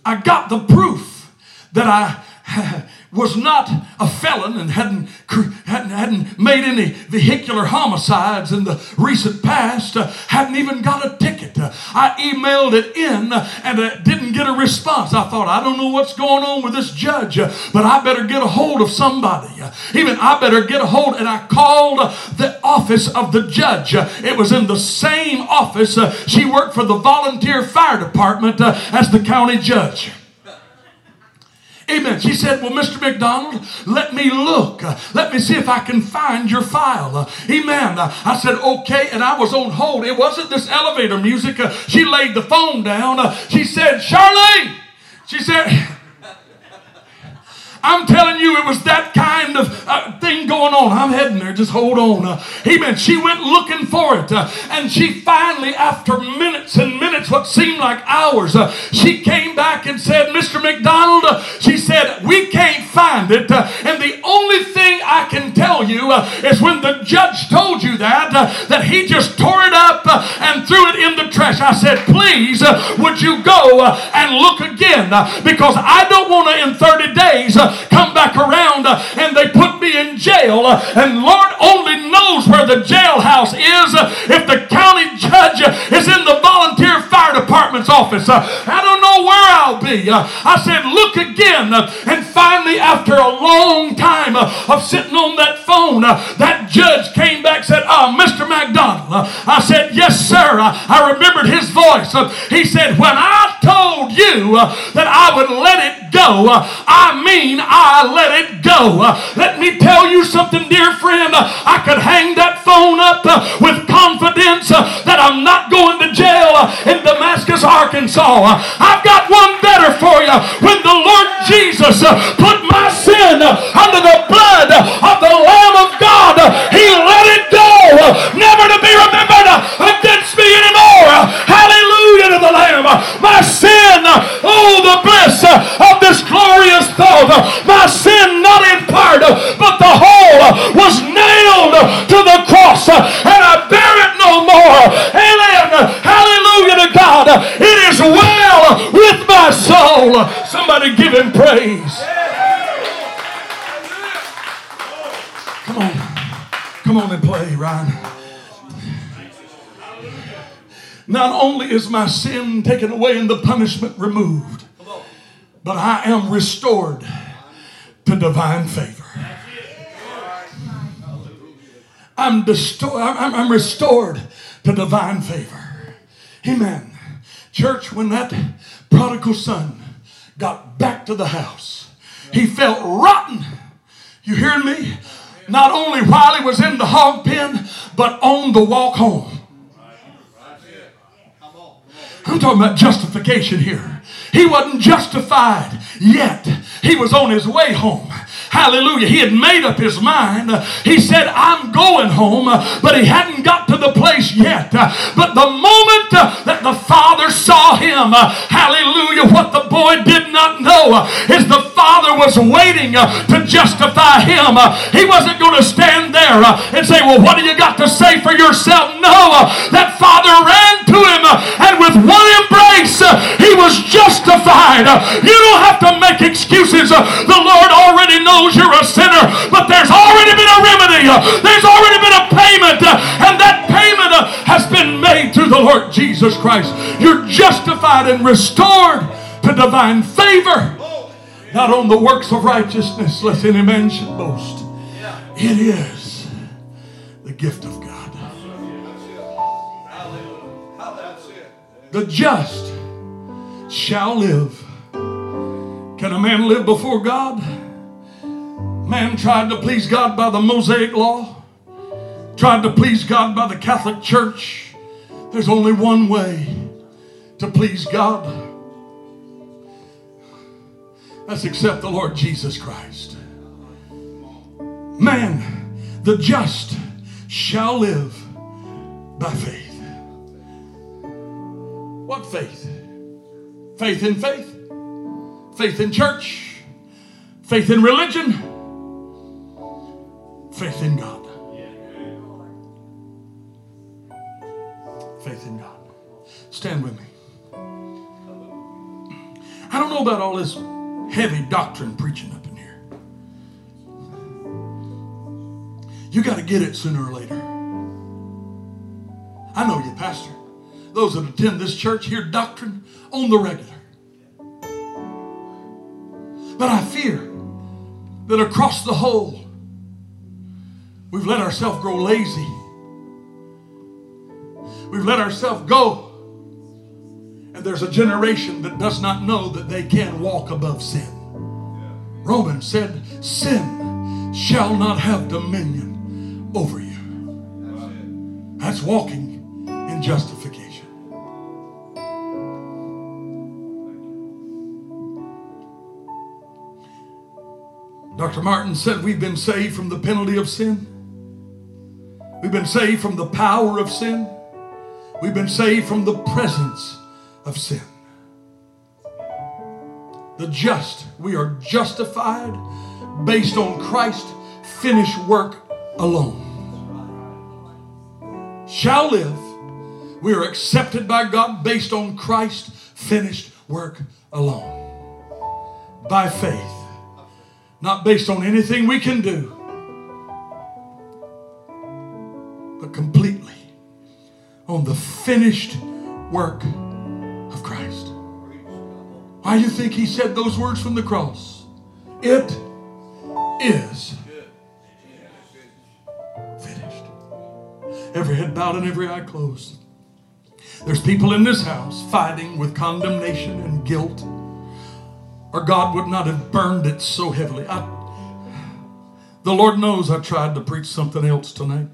I got the proof that I was not a felon and hadn't, hadn't, hadn't made any vehicular homicides in the recent past, uh, hadn't even got a ticket. Uh, I emailed it in and uh, didn't get a response. I thought, I don't know what's going on with this judge, uh, but I better get a hold of somebody. Uh, even I better get a hold. And I called the office of the judge. Uh, it was in the same office. she worked for the volunteer fire department as the county judge. Amen. She said, Well, Mr. McDonald, let me look. Let me see if I can find your file. Amen. I said, Okay. And I was on hold. It wasn't this elevator music. She laid the phone down. She said, Charlene. She said, I'm telling you, it was that kind of uh, thing going on. I'm heading there. Just hold on. Uh, amen. She went looking for it. Uh, and she finally, after minutes and minutes, what seemed like hours, uh, she came back and said, Mr. McDonald, uh, she said, we can't find it. Uh, and the only thing I can tell you is when the judge told you that, that he just tore it up and threw it in the trash. I said, please, would you go and look again? because I don't want to, in 30 days, come back around uh, and they put me in jail. Uh, and Lord only knows where the jailhouse is uh, if the county judge uh, is in the volunteer fire department's office. Uh, I don't know where I'll be. Uh, I said, look again. And finally, after a long time of sitting on that phone, that judge came back said, ah, uh, Mr. McDonald. I said, yes, sir. I remembered his voice. He said, when I told you that I would let it go. I mean, I let it go. Let me tell you something, dear friend. I could hang that phone up with confidence that I'm not going to jail in Damascus, Arkansas. I've got one better for you. When the Lord Jesus put my sin under the blood of the Lamb of God, He let it go, never to be remembered against me anymore. Hallelujah to the Lamb. My sin, oh, the bliss of this glorious thought. My sin, not in part, but the whole, was nailed to the cross, and I bear it no more. Amen. Hallelujah to God. It is well with my soul. Somebody give him praise. Come on. Come on and play, Ryan. Not only is my sin taken away and the punishment removed, but I am restored to divine favor. I'm, desto- I'm, I'm restored to divine favor. Amen. Church, when that prodigal son got back to the house, he felt rotten. You hear me? Not only while he was in the hog pen, but on the walk home. I'm talking about justification here. He wasn't justified yet. He was on his way home. Hallelujah. He had made up his mind. He said, I'm going home, but he hadn't got to the place yet. But the moment that the father saw him, hallelujah, what the boy did not know is the father was waiting to justify him. He wasn't going to stand there and say, Well, what do you got to say for yourself? No, that father ran to him and with one embrace, he was justified. You don't have to make excuses. The Lord already knows you're a sinner, but there's already been a remedy. There's already been a payment, and that payment has been made through the Lord Jesus Christ. You're justified and restored to divine favor, not on the works of righteousness, lest any man should boast. It is the gift of The just shall live. Can a man live before God? Man tried to please God by the Mosaic law, tried to please God by the Catholic Church. There's only one way to please God. Let's accept the Lord Jesus Christ. Man, the just shall live by faith. What faith? Faith in faith, faith in church, faith in religion Faith in God. Faith in God. Stand with me. I don't know about all this heavy doctrine preaching up in here. You got to get it sooner or later. I know you, Pastor. Those that attend this church hear doctrine on the regular. But I fear that across the whole, We've let ourselves grow lazy. We've let ourselves go. And there's a generation that does not know that they can walk above sin. Romans said, Sin shall not have dominion over you. That's walking in justification. Dr. Martin said we've been saved from the penalty of sin. We've been saved from the power of sin. We've been saved from the presence of sin. The just, we are justified based on Christ's finished work alone. Shall live, we are accepted by God based on Christ's finished work alone. By faith, not based on anything we can do but completely on the finished work of Christ. Why do you think he said those words from the cross? It is finished. Every head bowed and every eye closed. There's people in this house fighting with condemnation and guilt or God would not have burned it so heavily. I, the Lord knows I tried to preach something else tonight.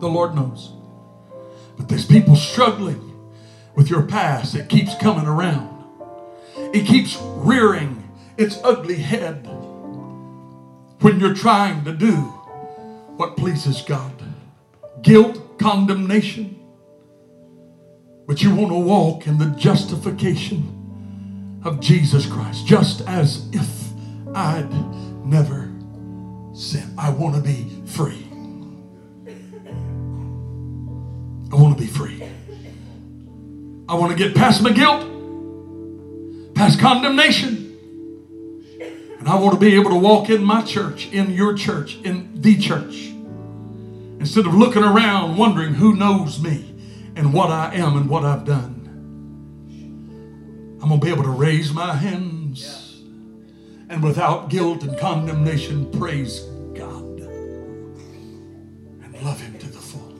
The Lord knows. But there's people struggling with your past. It keeps coming around. It keeps rearing its ugly head when you're trying to do what pleases God. Guilt, condemnation. But you want to walk in the justification of Jesus Christ, just as if I'd never sinned. I want to be free. I want to be free. I want to get past my guilt, past condemnation. And I want to be able to walk in my church, in your church, in the church. Instead of looking around wondering who knows me and what I am and what I've done. I'm going to be able to raise my hands and without guilt and condemnation praise God and love Him to the full.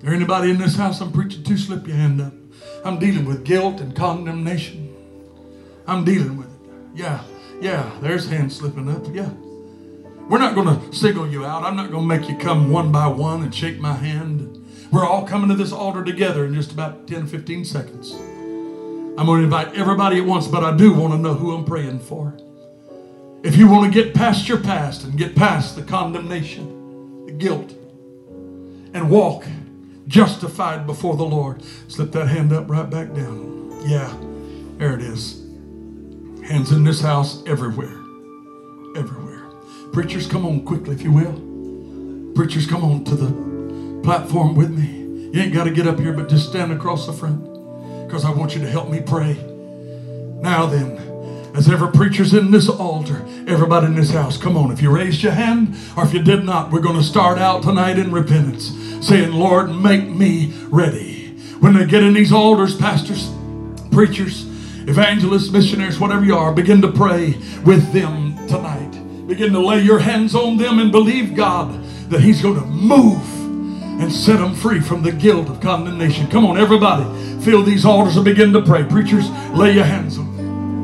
There anybody in this house I'm preaching to? Slip your hand up. I'm dealing with guilt and condemnation. I'm dealing with it. Yeah, yeah, there's hands slipping up. Yeah. We're not going to single you out. I'm not going to make you come one by one and shake my hand. We're all coming to this altar together in just about 10 15 seconds. I'm going to invite everybody at once, but I do want to know who I'm praying for. If you want to get past your past and get past the condemnation, the guilt, and walk justified before the Lord, slip that hand up right back down. Yeah, there it is. Hands in this house everywhere. Everywhere. Preachers, come on quickly, if you will. Preachers, come on to the platform with me. You ain't got to get up here, but just stand across the front because I want you to help me pray. Now then, as every preacher's in this altar, everybody in this house, come on. If you raised your hand or if you did not, we're going to start out tonight in repentance, saying, Lord, make me ready. When they get in these altars, pastors, preachers, evangelists, missionaries, whatever you are, begin to pray with them tonight. Begin to lay your hands on them and believe God that He's going to move and set them free from the guilt of condemnation. Come on, everybody fill these altars and begin to pray. Preachers, lay your hands on